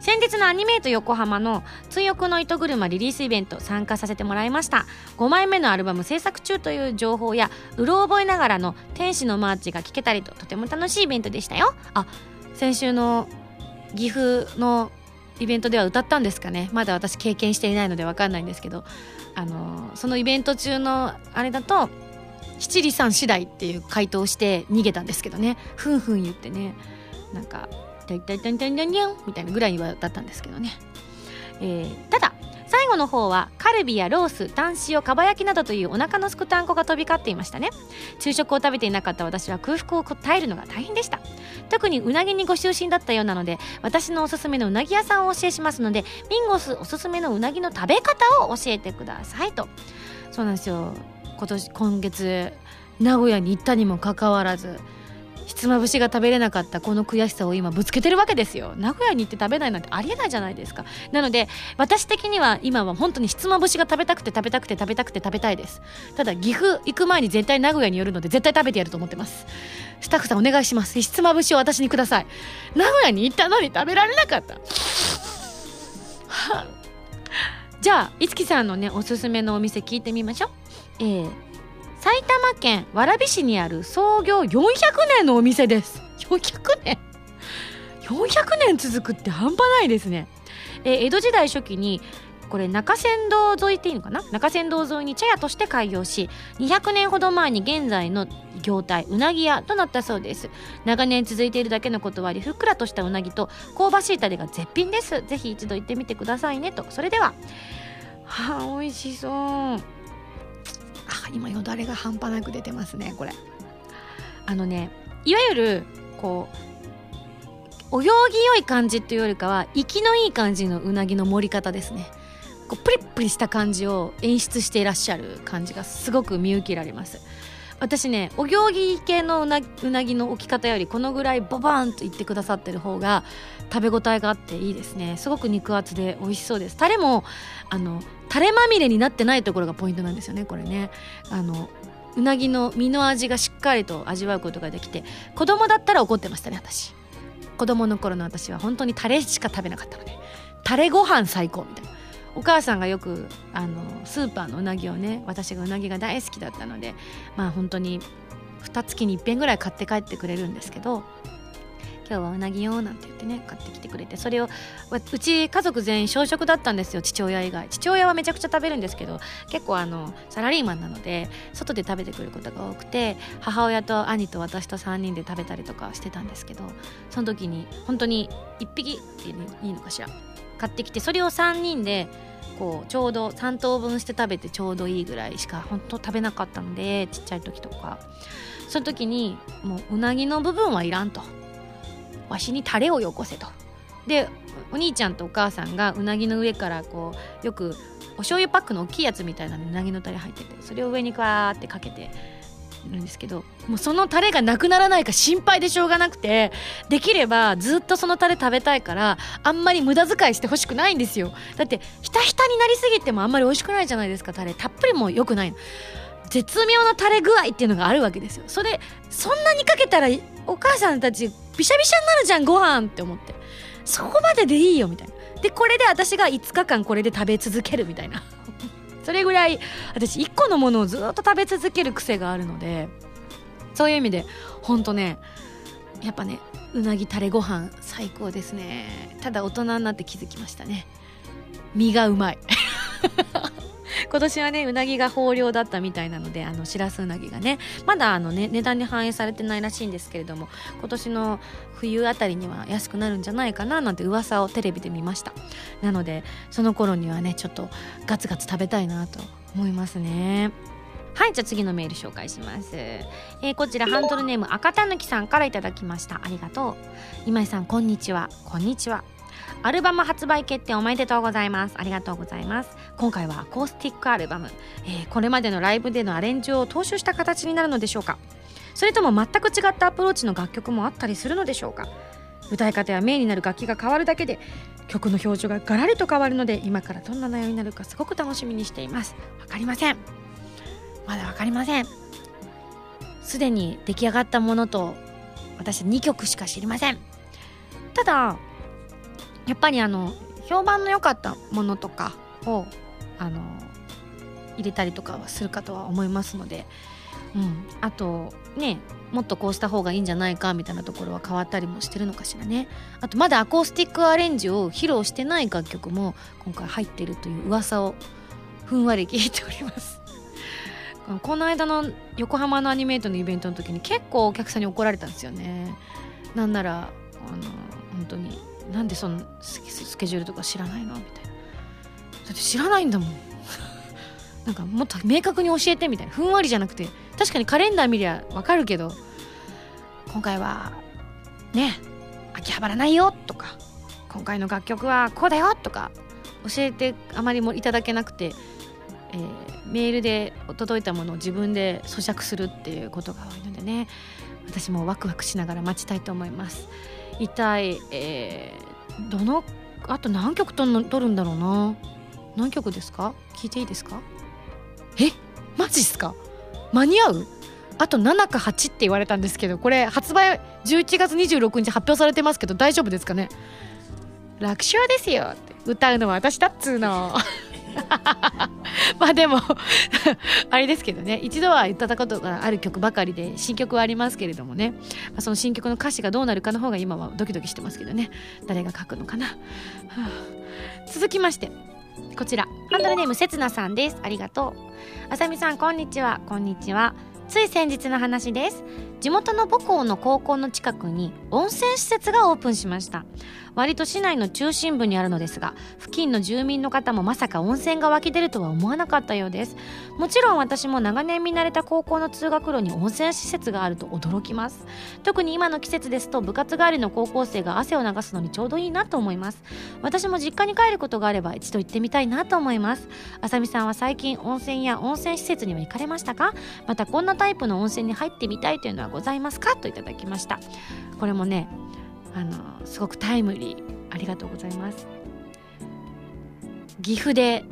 先日のアニメート横浜の「追憶の糸車」リリースイベント参加させてもらいました。5枚目のアルバム制作中という情報やうろ覚えながらの天使のマーチが聴けたりととても楽しいイベントでしたよ。あ先週の岐阜のイベントでは歌ったんですかね。まだ私経験していないので分かんないんですけど。あのそのイベント中のあれだと七里さん次第っていう回答をして逃げたんですけどね。ふんふん言ってね。なんか「タイタイタイタイタイタイみたいなぐらいはだったんですけどね、えーただ最後の方はカルビやロースタン塩かば焼きなどというお腹のすくたんこが飛び交っていましたね。昼食を食べていなかった私は空腹を耐えるのが大変でした。特にうなぎにご就寝だったようなので私のおすすめのうなぎ屋さんをお教えしますのでミンゴスおすすめのうなぎの食べ方を教えてくださいと。そうなんですよ。今年今月名古屋に行ったにもかかわらずひつまぶしが食べれなかったこの悔しさを今ぶつけてるわけですよ。名古屋に行って食べないなんてありえないじゃないですか。なので私的には今は本当にひつまぶしが食べたくて食べたくて食べたくて食べたいです。ただ岐阜行く前に絶対名古屋に寄るので絶対食べてやると思ってます。スタッフさんお願いします。ひつまぶしを私にください。名古屋に行ったのに食べられなかった。じゃあいつきさんのねおすすめのお店聞いてみましょう。えー埼玉県蕨市にある創業400年のお店です。400年？400年続くって半端ないですね、えー、江戸時代初期にこれ中山道沿いっていいのかな？中山道沿いに茶屋として開業し200年ほど前に現在の業態うなぎ屋となったそうです。長年続いているだけのことはありふっくらとしたうなぎと香ばしいタレが絶品です。ぜひ一度行ってみてくださいねと。それでは。はあ美味しそう。今よだれが半端なく出てますねこれ。あのねいわゆるこうお行儀良い感じっていうよりかは息のいい感じのうなぎの盛り方ですね。こうプリップリした感じを演出していらっしゃる感じがすごく見受けられます。私ねお行儀系のうなうなぎの置き方よりこのぐらいボバーンと言ってくださってる方が食べ応えがあっていいですね。すごく肉厚で美味しそうです。タレもあのタレまみれになってないところがポイントなんですよねこれね。あのうなぎの身の味がしっかりと味わうことができて子供だったら怒ってましたね私。子供の頃の私は本当にタレしか食べなかったのでタレご飯最高みたいな。お母さんがよくあのスーパーのうなぎをね私がうなぎが大好きだったのでまあ本当に2月に1遍ぐらい買って帰ってくれるんですけど今日はうなぎよなんて言ってね買ってきてくれて。それをうち家族全員小食だったんですよ父親以外。父親はめちゃくちゃ食べるんですけど結構あのサラリーマンなので外で食べてくることが多くて母親と兄と私と3人で食べたりとかしてたんですけどその時に本当に1匹っていいのかしら。買ってきてそれを3人でこうちょうど3等分して食べてちょうどいいぐらいしか本当食べなかったのでちっちゃい時とか。その時にもううなぎの部分はいらんと。わしにタレをよこせと。でお兄ちゃんとお母さんがうなぎの上からこうよくお醤油パックの大きいやつみたいなのうなぎのタレ入っててそれを上にわーってかけてるんですけどもうそのタレがなくならないか心配でしょうがなくてできればずっとそのタレ食べたいからあんまり無駄遣いしてほしくないんですよ。だってひたひたになりすぎてもあんまり美味しくないじゃないですかタレ。たっぷりも良くない絶妙なタレ具合っていうのがあるわけですよ。それそんなにかけたらお母さんたちびしゃびしゃになるじゃんご飯って思って。そこまででいいよみたいな。でこれで私が5日間これで食べ続けるみたいな。(laughs) それぐらい私1個のものをずっと食べ続ける癖があるのでそういう意味でほんとねやっぱねうなぎタレご飯最高ですね。ただ大人になって気づきましたね。身がうまい。(laughs) (laughs) 今年はねうなぎが豊漁だったみたいなのであのしらすうなぎがねまだあの、ね、値段に反映されてないらしいんですけれども今年の冬あたりには安くなるんじゃないかななんて噂をテレビで見ました。なのでその頃にはねちょっとガツガツ食べたいなと思いますね。はいじゃあ次のメール紹介します、えー、こちらハンドルネーム赤たぬきさんからいただきました。ありがとう。今井さんこんにちは。こんにちは。アルバム発売決定おめでとうございます。ありがとうございます。今回はアコースティックアルバム、えー、これまでのライブでのアレンジを踏襲した形になるのでしょうか。それとも全く違ったアプローチの楽曲もあったりするのでしょうか。歌い方やメインになる楽器が変わるだけで曲の表情がガラリと変わるので今からどんな内容になるかすごく楽しみにしています。わかりません。まだわかりません。すでに出来上がったものと私2曲しか知りません。ただやっぱりあの評判の良かったものとかをあの入れたりとかはするかとは思いますので、うん、あとねもっとこうした方がいいんじゃないかみたいなところは変わったりもしてるのかしらね。あとまだアコースティックアレンジを披露してない楽曲も今回入ってるという噂をふんわり聞いております。(laughs) この間の横浜のアニメートのイベントの時に結構お客さんに怒られたんですよね。なんならあの本当になんでそのスケジュールとか知らないの？みたいな。だって知らないんだもん。(laughs) なんかもっと明確に教えてみたいな。ふんわりじゃなくて。確かにカレンダー見りゃわかるけど今回はね秋葉原ないよとか今回の楽曲はこうだよとか教えてあまりもいただけなくて、えー、メールで届いたものを自分で咀嚼するっていうことが多いのでね私もワクワクしながら待ちたいと思います。一体、えー、どのあと何曲との撮るんだろうな。何曲ですか？聞いていいですか？え？マジっすか？間に合う？あと7か8って言われたんですけどこれ発売11月26日発表されてますけど大丈夫ですかね？楽勝ですよって。歌うのは私だっつうの。(laughs) まあでも (laughs) あれですけどね。一度は言ったことがある曲ばかりで新曲はありますけれどもね、まあ、その新曲の歌詞がどうなるかの方が今はドキドキしてますけどね。誰が書くのかな、続きましてこちら。ハンドルネームせつなさんです。ありがとう。あさみさんこんにちは。こんにちは。つい先日の話です。地元の母校の高校の近くに温泉施設がオープンしました。割と市内の中心部にあるのですが付近の住民の方もまさか温泉が湧き出るとは思わなかったようです。もちろん私も長年見慣れた高校の通学路に温泉施設があると驚きます。特に今の季節ですと部活帰りの高校生が汗を流すのにちょうどいいなと思います。私も実家に帰ることがあれば一度行ってみたいなと思います。あさみさんは最近温泉や温泉施設には行かれましたか？またこんなタイプの温泉に入ってみたいというのはございますかといただきましたこれもねあのすごくタイムリーありがとうございます。岐阜で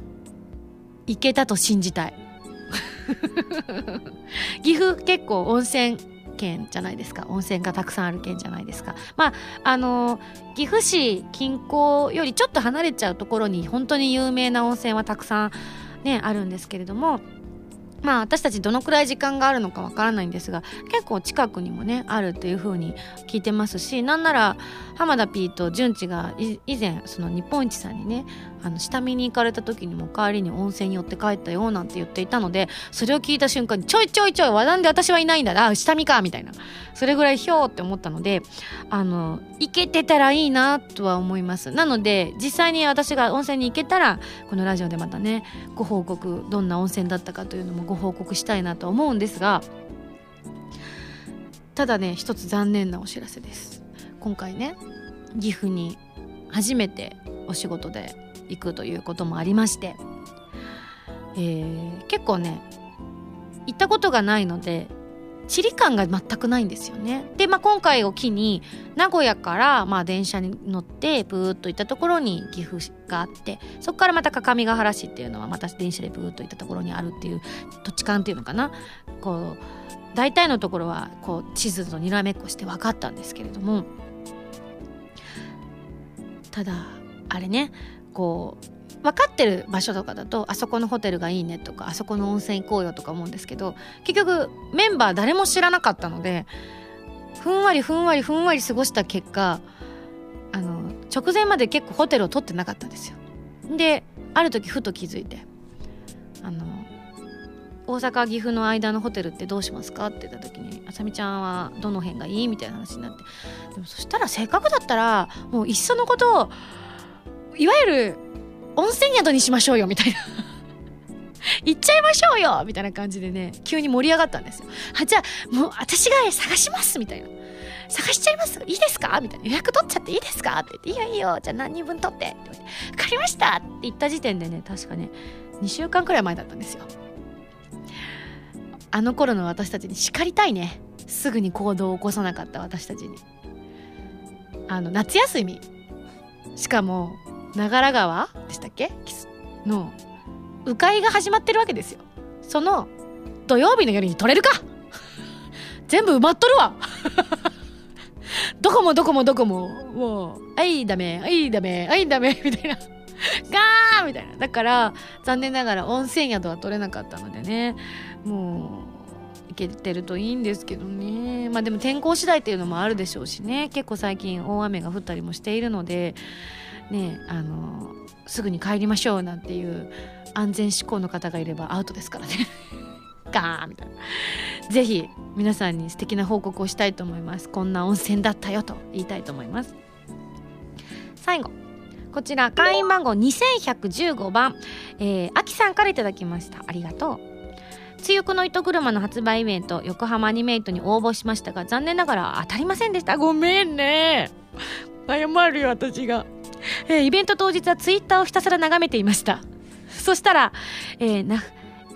行けたと信じたい。(laughs) 岐阜結構温泉県じゃないですか。温泉がたくさんある県じゃないですか。まああの岐阜市近郊よりちょっと離れちゃうところに本当に有名な温泉はたくさんねあるんですけれどもまあ私たちどのくらい時間があるのかわからないんですが結構近くにもねあるというふうに聞いてますしなんなら浜田 P と純ちが以前その日本一さんにねあの下見に行かれた時にも帰りに温泉に寄って帰ったよなんて言っていたのでそれを聞いた瞬間にちょいちょいちょい和談で私はいないんだな下見かみたいな。それぐらいひょーって思ったのであの行けてたらいいなとは思います。なので実際に私が温泉に行けたらこのラジオでまたねご報告どんな温泉だったかというのもご報告したいなと思うんですがただね一つ残念なお知らせです。今回ね岐阜に初めてお仕事で行くということもありまして、えー、結構ね行ったことがないので地理感が全くないんですよね。で、まあ、今回を機に名古屋からまあ電車に乗ってブーッと行ったところに岐阜があってそこからまた各務原市っていうのはまた電車でブーッと行ったところにあるっていう土地勘っていうのかなこう大体のところはこう地図とにらめっこして分かったんですけれどもただあれねこう分かってる場所とかだとあそこのホテルがいいねとかあそこの温泉行こうよとか思うんですけど結局メンバー誰も知らなかったのでふんわりふんわりふんわり過ごした結果あの直前まで結構ホテルを取ってなかったんですよ。である時ふと気づいてあの大阪岐阜の間のホテルってどうしますかって言った時にあさみちゃんはどの辺がいいみたいな話になってでもそしたらせっかくだったらもういっそのことをいわゆる温泉宿にしましょうよみたいな。(laughs) 行っちゃいましょうよみたいな感じでね急に盛り上がったんですよ。あじゃあもう私が探しますみたいな。探しちゃいます？いいですか？みたいな。予約取っちゃっていいですか？って言っていいよいいよじゃあ何人分取って？って言って分かりましたって言った時点でね確かね2週間くらい前だったんですよ。あの頃の私たちに叱りたいね。すぐに行動を起こさなかった私たちに。あの夏休み。しかも長良川？でしたっけ？の迂回が始まってるわけですよ。その土曜日の夜に取れるか？全部埋まっとるわ。(laughs) どこもどこもどこももう「はいダメはいダメはいダメ」みたいな「ガー!」みたいな。だから残念ながら温泉宿は取れなかったのでね。もう行けてるといいんですけどね。まあでも天候次第っていうのもあるでしょうしね。結構最近大雨が降ったりもしているのでねあのすぐに帰りましょうなんていう安全志向の方がいればアウトですからね。(laughs) ガーンみたいな。是非皆さんに素敵な報告をしたいと思います。こんな温泉だったよと言いたいと思います。最後。こちら会員番号2115番えー、あきさんからいただきました。ありがとう。つゆくの糸車の発売イベント横浜アニメイトに応募しましたが残念ながら当たりませんでした。ごめんね。謝るよ私が、えー、イベント当日はツイッターをひたすら眺めていました。そしたら、えー、な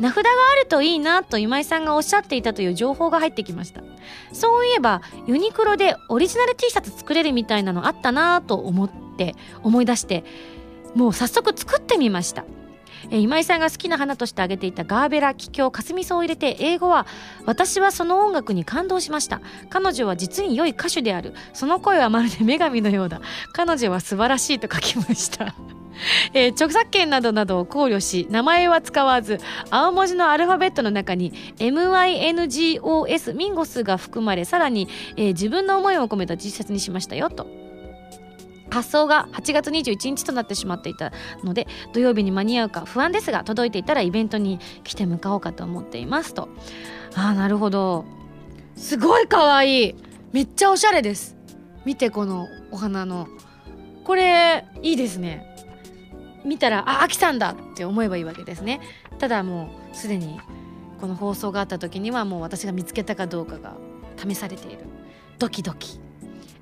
名札があるといいなと今井さんがおっしゃっていたという情報が入ってきました。そういえばユニクロでオリジナル T シャツ作れるみたいなのあったなと思って思い出してもう早速作ってみました。え今井さんが好きな花として挙げていたガーベラ桔梗かすみ草を入れて英語は私はその音楽に感動しました。彼女は実に良い歌手である。その声はまるで女神のようだ。彼女は素晴らしいと書きました。(laughs) えー、著作権などなどを考慮し名前は使わず青文字のアルファベットの中に MINGOS ミンゴスが含まれさらに、えー、自分の思いを込めた実説にしましたよと。発送が8月21日となってしまっていたので土曜日に間に合うか不安ですが届いていたらイベントに来て向かおうかと思っていますと。ああなるほど。すごいかわい。いめっちゃおしゃれです。見てこのお花の。これいいですね。見たらああきさんだって思えばいいわけですね。ただもうすでにこの放送があった時にはもう私が見つけたかどうかが試されている。ドキドキ。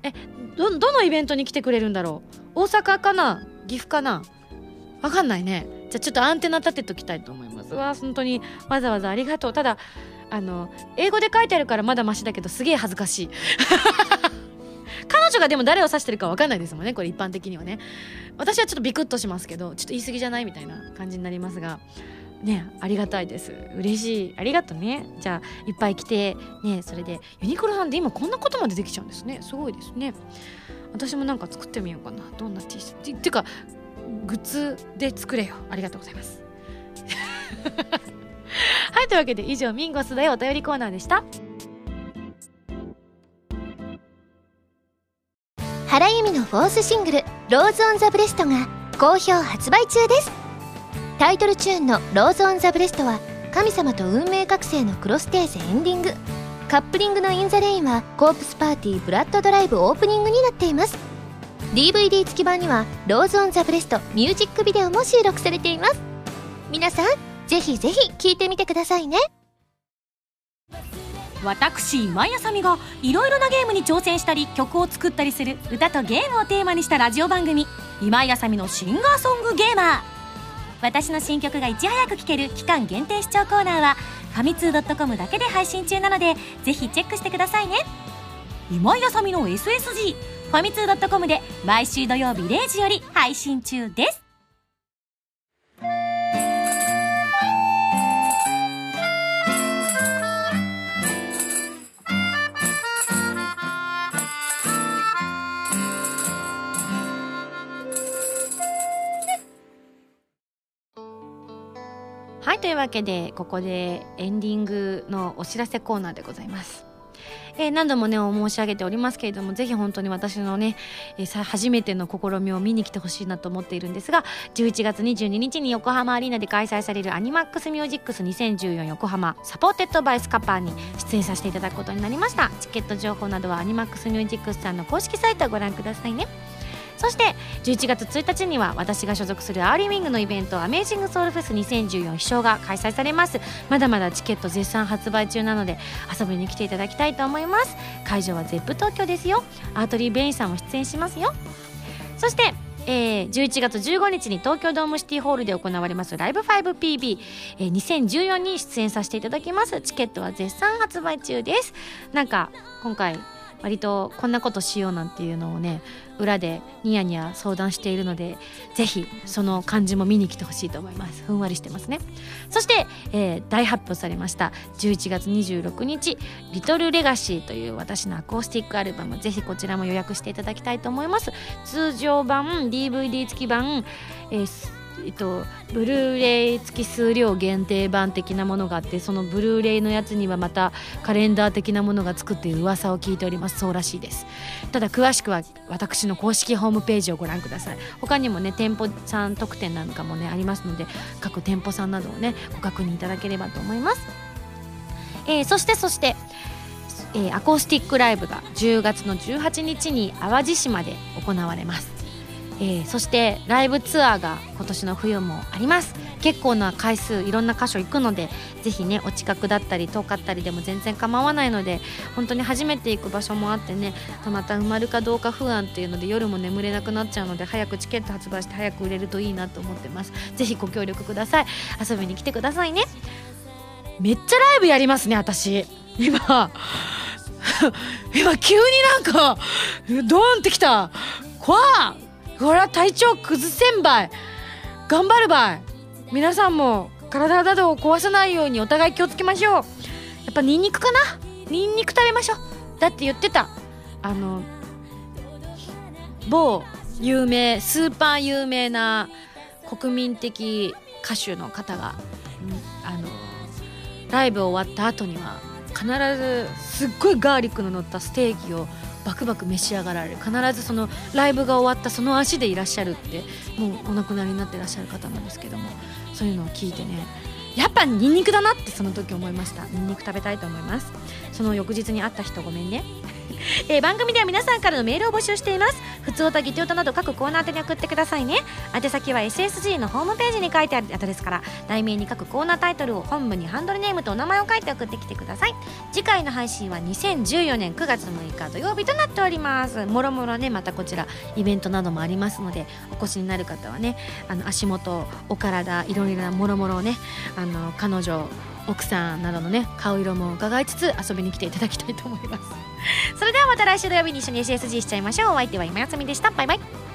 えどどのイベントに来てくれるんだろう？大阪かな？岐阜かな？わかんないね。じゃあちょっとアンテナ立てときたいと思います。わ本当に。わざわざありがとう。ただあの英語で書いてあるからまだマシだけどすげえ恥ずかしい。(laughs) 彼女がでも誰を指してるか分かんないですもんねこれ一般的にはね。私はちょっとビクッとしますけどちょっと言い過ぎじゃない？みたいな感じになりますが。ねありがたいです。嬉しい。ありがとうね。じゃあいっぱい来てねそれでユニクロさんで今こんなことまでできちゃうんですね。すごいですね。私もなんか作ってみようかな。どんな T シャツっていうかグッズで作れよ。ありがとうございます。(laughs) はいというわけで以上ミンゴスだよお便りコーナーでした。原由実のフォースシングル「ローズ・オン・ザ・ブレスト」が好評発売中です。タイトルチューンの「ローズ・オン・ザ・ブレスト」は神様と運命覚醒のクロステーゼエンディング。カップリングの「イン・ザ・レイン」はコープスパーティーブラッドドライブオープニングになっています。DVD 付き版には「ローズ・オン・ザ・ブレスト」ミュージックビデオも収録されています。皆さんぜひぜひ聴いてみてくださいね。私今井あさみがいろいろなゲームに挑戦したり曲を作ったりする歌とゲームをテーマにしたラジオ番組「今井あさみのシンガーソングゲーマー」私の新曲がいち早く聴ける期間限定視聴コーナーはファミツー .com だけで配信中なのでぜひチェックしてくださいね。今井あさみの SSG ファミツー .com で毎週土曜日0時より配信中ですというわけでここでエンディングのお知らせコーナーでございます。えー、何度もね申し上げておりますけれどもぜひ本当に私のね、えー、初めての試みを見に来てほしいなと思っているんですが11月22日に横浜アリーナで開催されるアニマックスミュージックス2014横浜 supported by スカパーに出演させていただくことになりました。チケット情報などはアニマックスミュージックスさんの公式サイトをご覧くださいね。そして11月1日には私が所属するアーリーウィングのイベントアメージングソウルフェス2014飛翔が開催されます。まだまだチケット絶賛発売中なので遊びに来ていただきたいと思います。会場は ZEP 東京ですよ。アーテリー・ベインさんも出演しますよ。そしてえー、11月15日に東京ドームシティホールで行われますライブ 5PB、えー、2014に出演させていただきます。チケットは絶賛発売中です。なんか今回割とこんなことしようなんていうのをね裏でニヤニヤ相談しているのでぜひその感じも見に来てほしいと思います。ふんわりしてますね。そして、えー、大発表されました。11月26日「リトルレガシーという私のアコースティックアルバム。ぜひこちらも予約していただきたいと思います。通常版 DVD 付き版、えーえっと、ブルーレイ付き数量限定版的なものがあってそのブルーレイのやつにはまたカレンダー的なものが作っている噂を聞いております。そうらしいです。ただ詳しくは私の公式ホームページをご覧ください。他にもね店舗さん特典なんかもねありますので各店舗さんなどをねご確認いただければと思います、えー、そしてそしてえー、アコースティックライブが10月の18日に淡路島で行われます。えーそしてライブツアーが今年の冬もあります。結構な回数いろんな箇所行くのでぜひねお近くだったり遠かったりでも全然構わないので本当に初めて行く場所もあってねまた埋まるかどうか不安っていうので夜も眠れなくなっちゃうので早くチケット発売して早く売れるといいなと思ってます。ぜひご協力ください。遊びに来てくださいね。めっちゃライブやりますね私。今。(laughs) 今急になんかドーンってきた。怖っ。これは体調崩せんばい。頑張るばい。皆さんも体などを壊さないようにお互い気をつけましょう。やっぱニンニクかな？ニンニク食べましょう。だって言ってた。あの某有名スーパー有名な国民的歌手の方があのライブ終わった後には必ずすっごいガーリックの乗ったステーキをバクバク召し上がられる。必ずそのライブが終わったその足でいらっしゃるってもうお亡くなりになってらっしゃる方なんですけどもそういうのを聞いてねやっぱニンニクだなってその時思いました。ニンニク食べたいと思います。その翌日に会った人ごめんね。えー番組では皆さんからのメールを募集しています。普通歌ギテオタなど各コーナー宛てに送ってくださいね。宛先は SSG のホームページに書いてあるアドレスから題名に各コーナータイトルを本文にハンドルネームとお名前を書いて送ってきてください。次回の配信は2014年9月6日土曜日となっております。もろもろねまたこちらイベントなどもありますのでお越しになる方はねあの足元お体いろいろなもろもろをねあの彼女奥さんなどのね顔色も伺いつつ遊びに来ていただきたいと思います。(laughs) それではまた来週土曜日に一緒に SSG しちゃいましょう。お相手は今休みでした。バイバイ。